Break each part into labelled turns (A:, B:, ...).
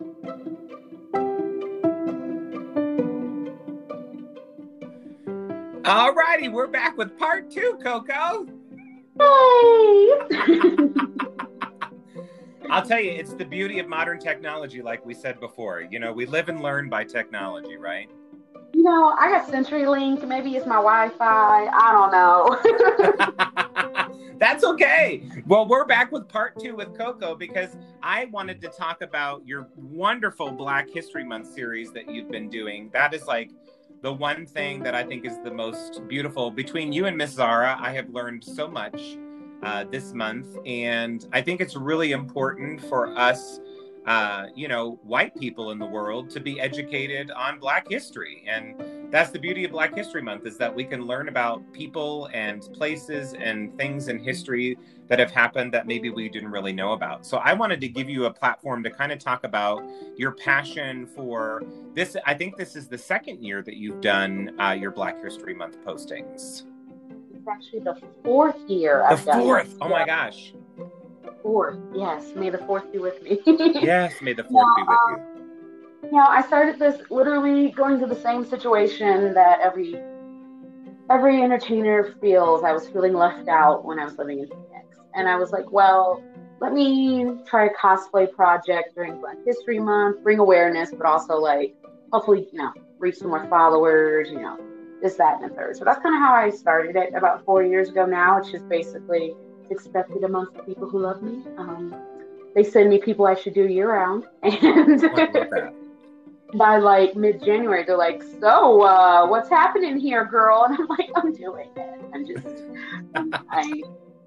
A: All righty, we're back with part two, Coco. I'll tell you, it's the beauty of modern technology, like we said before. You know, we live and learn by technology, right?
B: You know, I got CenturyLink. Maybe it's my Wi-Fi. I
A: don't know. Okay. Well, we're back with part two with Coco because I wanted to talk about your wonderful Black History Month series that you've been doing. That is like the one thing that I think is the most beautiful between you and Miss Zara. I have learned so much uh, this month. And I think it's really important for us, uh, you know, white people in the world to be educated on Black history. And that's the beauty of Black History Month is that we can learn about people and places and things in history that have happened that maybe we didn't really know about. So I wanted to give you a platform to kind of talk about your passion for this. I think this is the second year that you've done uh, your Black History Month postings It's
B: actually the fourth year.
A: The I've fourth. Oh my gosh.
B: Fourth. Yes. May the fourth be with me.
A: yes. May the fourth now, be with. Um,
B: you know, I started this literally going to the same situation that every every entertainer feels. I was feeling left out when I was living in Phoenix, and I was like, well, let me try a cosplay project during Black History Month, bring awareness, but also like hopefully, you know, reach some more followers. You know, this, that, and the third. So that's kind of how I started it about four years ago now. It's just basically expected amongst the people who love me. Um, they send me people I should do year round. And by like mid January, they're like, So, uh, what's happening here, girl? And I'm like, I'm doing it. I'm just, I,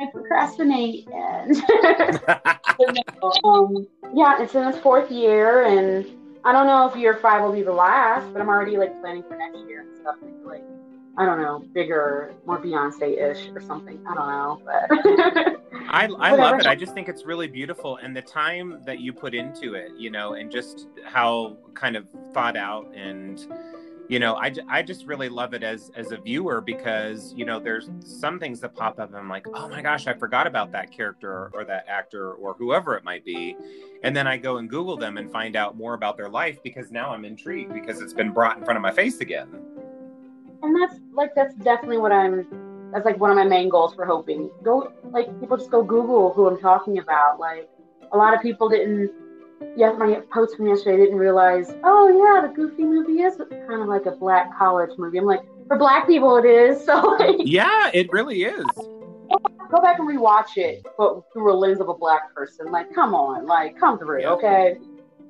B: I procrastinate. And um, yeah, it's in its fourth year. And I don't know if year five will be the last, but I'm already like planning for next year and stuff. Like, I don't know, bigger, more Beyonce-ish or something. I don't know, but
A: I I love it. I just think it's really beautiful, and the time that you put into it, you know, and just how kind of thought out and you know I, I just really love it as as a viewer because you know there's some things that pop up and i'm like oh my gosh i forgot about that character or that actor or whoever it might be and then i go and google them and find out more about their life because now i'm intrigued because it's been brought in front of my face again
B: and that's like that's definitely what i'm that's like one of my main goals for hoping go like people just go google who i'm talking about like a lot of people didn't yeah, my post from yesterday didn't realize, oh yeah, the Goofy movie is kind of like a black college movie. I'm like, for black people it is. So like,
A: yeah, it really is.
B: Go back and rewatch it, but through a lens of a black person. Like, come on, like, come through, okay?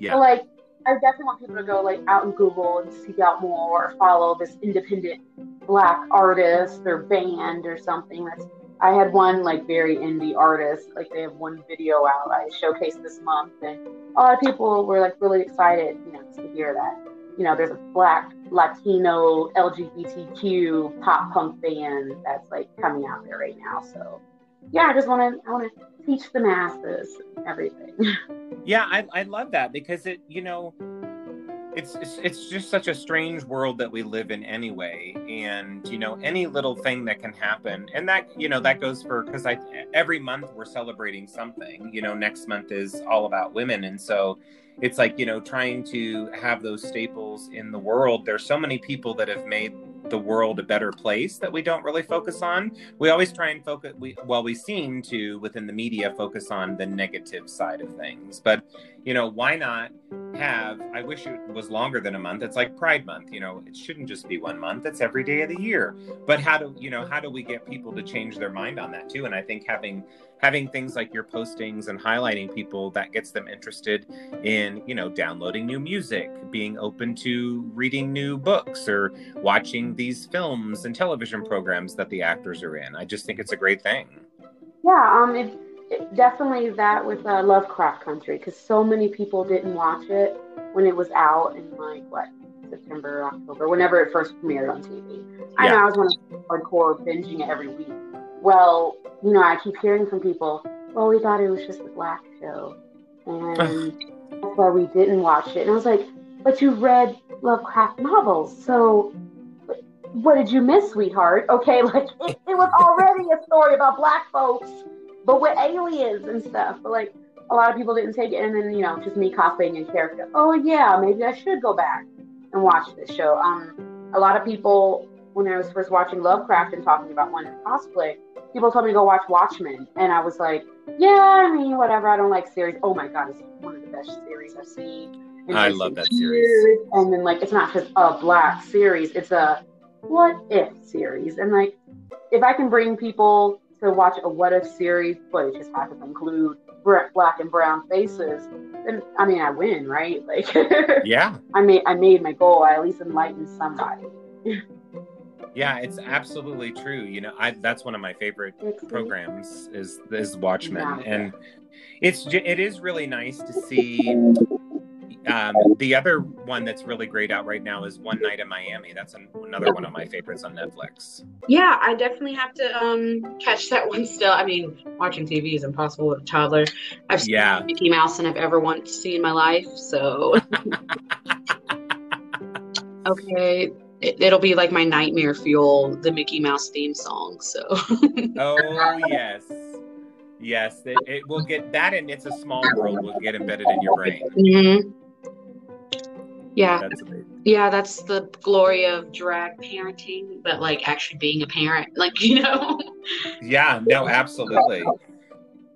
B: Yeah. So, like, I definitely want people to go like out and Google and seek out more, or follow this independent black artist or band or something that's I had one like very indie artist, like they have one video out I showcased this month, and a lot of people were like really excited, you know, to hear that. You know, there's a black Latino LGBTQ pop punk band that's like coming out there right now. So yeah, I just want to I want to teach the masses everything.
A: Yeah, I I love that because it you know it's, it's it's just such a strange world that we live in anyway. And you know any little thing that can happen and that you know that goes for because i every month we're celebrating something you know next month is all about women. And so it's like you know trying to have those staples in the world. There's so many people that have made the world a better place that we don't really focus on. We always try and focus, we, well, we seem to within the media focus on the negative side of things. But, you know, why not have, I wish it was longer than a month. It's like Pride Month, you know, it shouldn't just be one month, it's every day of the year. But how do, you know, how do we get people to change their mind on that too? And I think having, having things like your postings and highlighting people that gets them interested in you know downloading new music being open to reading new books or watching these films and television programs that the actors are in i just think it's a great thing
B: yeah um it, it definitely that with uh, lovecraft country because so many people didn't watch it when it was out in like what september october whenever it first premiered on tv yeah. i know i was one of hardcore binging it every week well, you know, I keep hearing from people, well, we thought it was just a black show. And that's why we didn't watch it. And I was like, but you read Lovecraft novels. So what did you miss, sweetheart? Okay, like it, it was already a story about black folks, but with aliens and stuff. But like,
C: a lot of people didn't take it, and then you know, just me cosplaying in character. Oh yeah, maybe I should go back and watch this show. Um, a lot of people when I was first watching Lovecraft and talking about to cosplay, people told me to go watch Watchmen, and I was like, yeah, I mean, whatever. I don't like series. Oh my god, it's one of the best series I've seen.
A: And I love that series.
C: And then like, it's not just a black series; it's a what if series. And like, if I can bring people to watch a what if series, but it just has to include black and brown faces, then I mean, I win, right? Like,
A: yeah,
C: I made I made my goal. I at least enlightened somebody.
A: yeah, it's absolutely true. You know, I that's one of my favorite programs is is Watchmen, yeah. and it's it is really nice to see um, the other one that's really great out right now is One Night in Miami. That's an, another one of my favorites on Netflix.
B: Yeah, I definitely have to um, catch that one still. I mean, watching TV is impossible with a toddler. I've seen yeah. Mickey Mouse than I've ever wanted to see in my life. So, okay, it, will be like my nightmare fuel, the Mickey Mouse theme song. So,
A: oh, yes. Yes, it, it, will get that, and it's a small world will get embedded in your brain.
B: Mm-hmm. Yeah. That's yeah, that's the glory of drag parenting, but like actually being a parent, like, you know?
A: yeah, no, absolutely.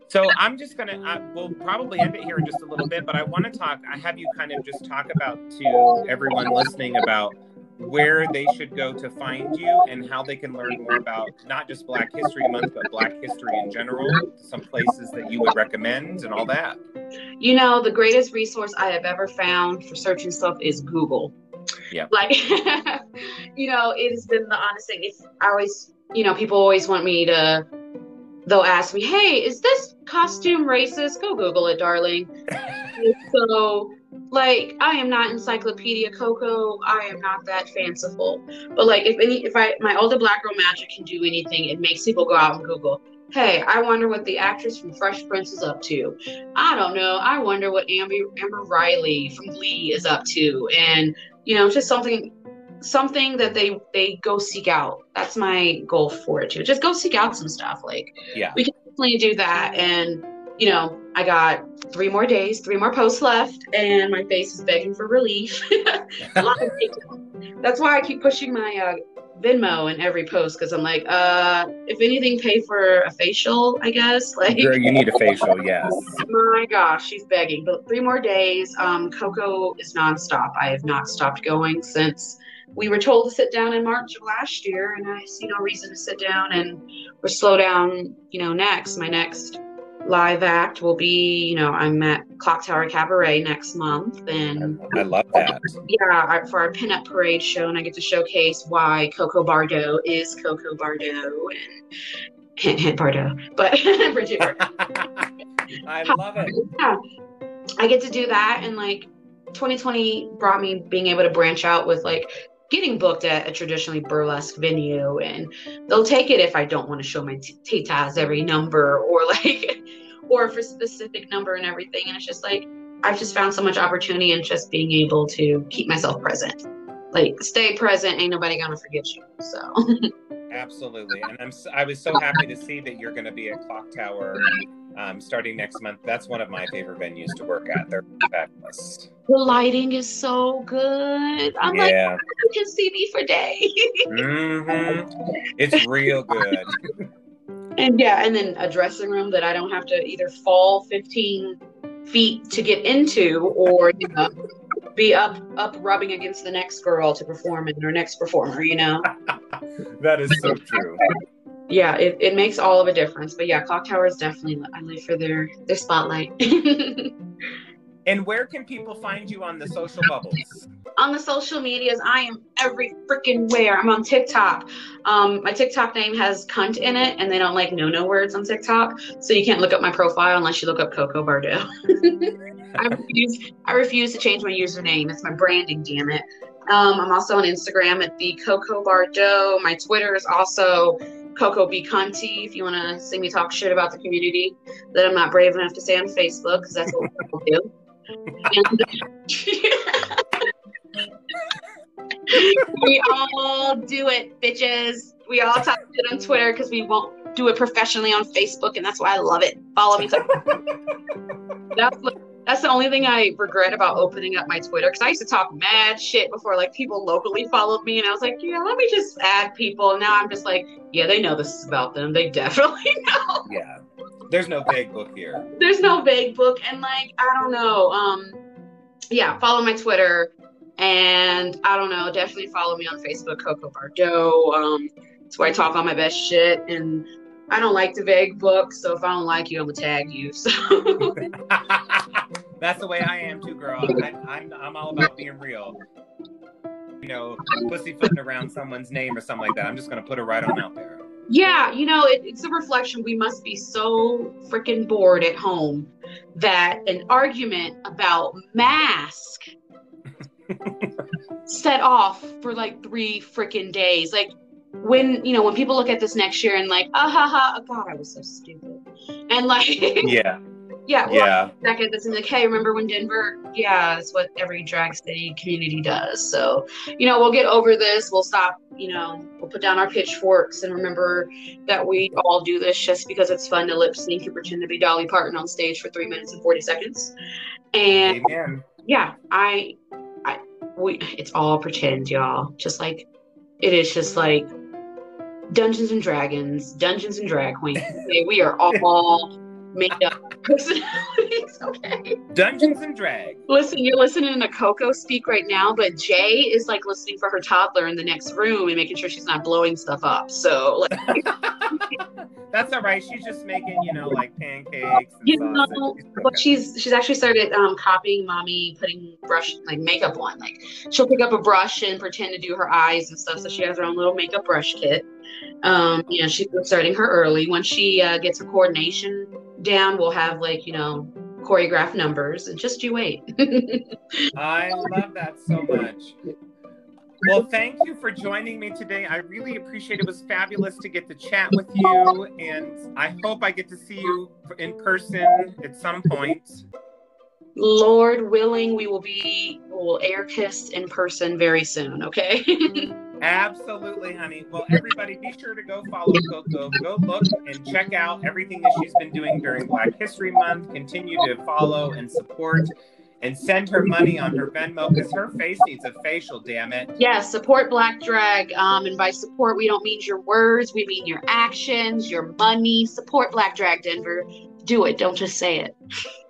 A: So I'm just gonna. Uh, we'll probably end it here in just a little bit, but I want to talk. I have you kind of just talk about to everyone listening about where they should go to find you and how they can learn more about not just Black History Month, but Black history in general, some places that you would recommend and all that.
B: You know, the greatest resource I have ever found for searching stuff is Google.
A: Yeah.
B: Like, you know, it has been the honest thing. It's, I always, you know, people always want me to, they'll ask me, hey, is this costume racist? Go Google it, darling. so like I am not Encyclopedia Coco. I am not that fanciful. But like if any if I my older black girl magic can do anything, it makes people go out and Google. Hey, I wonder what the actress from Fresh Prince is up to. I don't know. I wonder what Amber Amber Riley from Glee is up to. And you know, just something something that they they go seek out. That's my goal for it too. Just go seek out some stuff. Like
A: yeah.
B: we can definitely do that and you know, I got three more days, three more posts left, and my face is begging for relief. That's why I keep pushing my uh, Venmo in every post because I'm like, uh, if anything, pay for a facial, I guess. Like,
A: Girl, you need a facial, yes.
B: my gosh, she's begging. But three more days. Um, Coco is nonstop. I have not stopped going since we were told to sit down in March of last year, and I see no reason to sit down and or slow down. You know, next my next live act will be, you know, I'm at Clock Tower Cabaret next month, and
A: I love that.
B: Yeah, for our pinup parade show, and I get to showcase why Coco Bardo is Coco Bardo, and hint hint Bardot, but Bridget.
A: I love it.
B: Yeah, I get to do that, and like 2020 brought me being able to branch out with like getting booked at a traditionally burlesque venue and they'll take it if I don't want to show my tatas every number or like or for specific number and everything and it's just like I've just found so much opportunity in just being able to keep myself present. Like stay present ain't nobody gonna forget you so
A: absolutely and I'm I was so happy to see that you're gonna be at Clock Tower um, starting next month. That's one of my favorite venues to work at. They're fabulous.
B: The lighting is so good. I'm yeah. like, you can see me for days.
A: mm-hmm. It's real good.
B: and yeah, and then a dressing room that I don't have to either fall 15 feet to get into or you know, be up up rubbing against the next girl to perform in or next performer, you know.
A: that is so true
B: yeah, it, it makes all of a difference. But yeah, clock towers definitely I live for their their spotlight.
A: and where can people find you on the social bubbles?
B: On the social medias, I am every freaking where. I'm on TikTok. Um, my TikTok name has cunt in it, and they don't like no no words on TikTok, so you can't look up my profile unless you look up Coco Bardot. I refuse. I refuse to change my username. It's my branding. Damn it. Um, I'm also on Instagram at the Coco Bardot. My Twitter is also Coco B. Conti, if you want to see me talk shit about the community that I'm not brave enough to say on Facebook, because that's what people do. we all do it, bitches. We all talk shit on Twitter because we won't do it professionally on Facebook, and that's why I love it. Follow me. that's that's the only thing I regret about opening up my Twitter because I used to talk mad shit before like people locally followed me and I was like, yeah, let me just add people. And now I'm just like, yeah, they know this is about them. They definitely know.
A: Yeah. There's no vague book here.
B: There's no vague book and like I don't know. Um yeah, follow my Twitter and I don't know, definitely follow me on Facebook, Coco Bardot. Um it's where I talk all my best shit and I don't like the vague book, so if I don't like you, I'm gonna tag you. So
A: That's the way I am too, girl. I, I'm I'm all about being real. You know, pussyfooting around someone's name or something like that. I'm just gonna put it right on out there.
B: yeah, you know, it, it's a reflection. We must be so freaking bored at home that an argument about mask set off for like three freaking days. Like when you know when people look at this next year and like, ah ha ha, oh, God, I was so stupid, and like
A: Yeah,
B: yeah, well,
A: yeah.
B: second that's like, hey, remember when Denver? Yeah, that's what every drag city community does. So, you know, we'll get over this. We'll stop, you know, we'll put down our pitchforks and remember that we all do this just because it's fun to lip sync and pretend to be Dolly Parton on stage for three minutes and 40 seconds. And
A: Amen.
B: yeah, I, I, we, it's all pretend, y'all. Just like, it is just like Dungeons and Dragons, Dungeons and Drag Queens. We are all made up personalities, okay?
A: Dungeons and Drag.
B: Listen, you're listening to Coco speak right now, but Jay is like listening for her toddler in the next room and making sure she's not blowing stuff up. So, like,
A: That's all right. She's just making, you know, like pancakes. And
B: you
A: sausage.
B: know, but she's she's actually started um, copying mommy putting brush like makeup on. Like she'll pick up a brush and pretend to do her eyes and stuff. So she has her own little makeup brush kit. Um, you know, she's starting her early. Once she uh, gets her coordination down, we'll have like you know choreographed numbers and just you wait.
A: I love that so much. Well, thank you for joining me today. I really appreciate it. It was fabulous to get to chat with you, and I hope I get to see you in person at some point.
B: Lord willing, we will be we will air kiss in person very soon. Okay.
A: Absolutely, honey. Well, everybody, be sure to go follow Coco. Go look and check out everything that she's been doing during Black History Month. Continue to follow and support and send her money on her Venmo because her face needs a facial, damn it.
B: Yeah, support Black Drag. Um, and by support, we don't mean your words, we mean your actions, your money. Support Black Drag Denver. Do it. Don't just say it.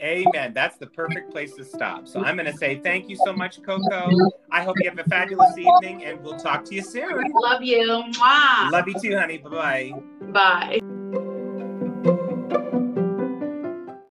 A: Amen. That's the perfect place to stop. So I'm going to say thank you so much, Coco. I hope you have a fabulous evening and we'll talk to you soon.
B: Love you. Mwah.
A: Love you too, honey. Bye bye.
B: Bye.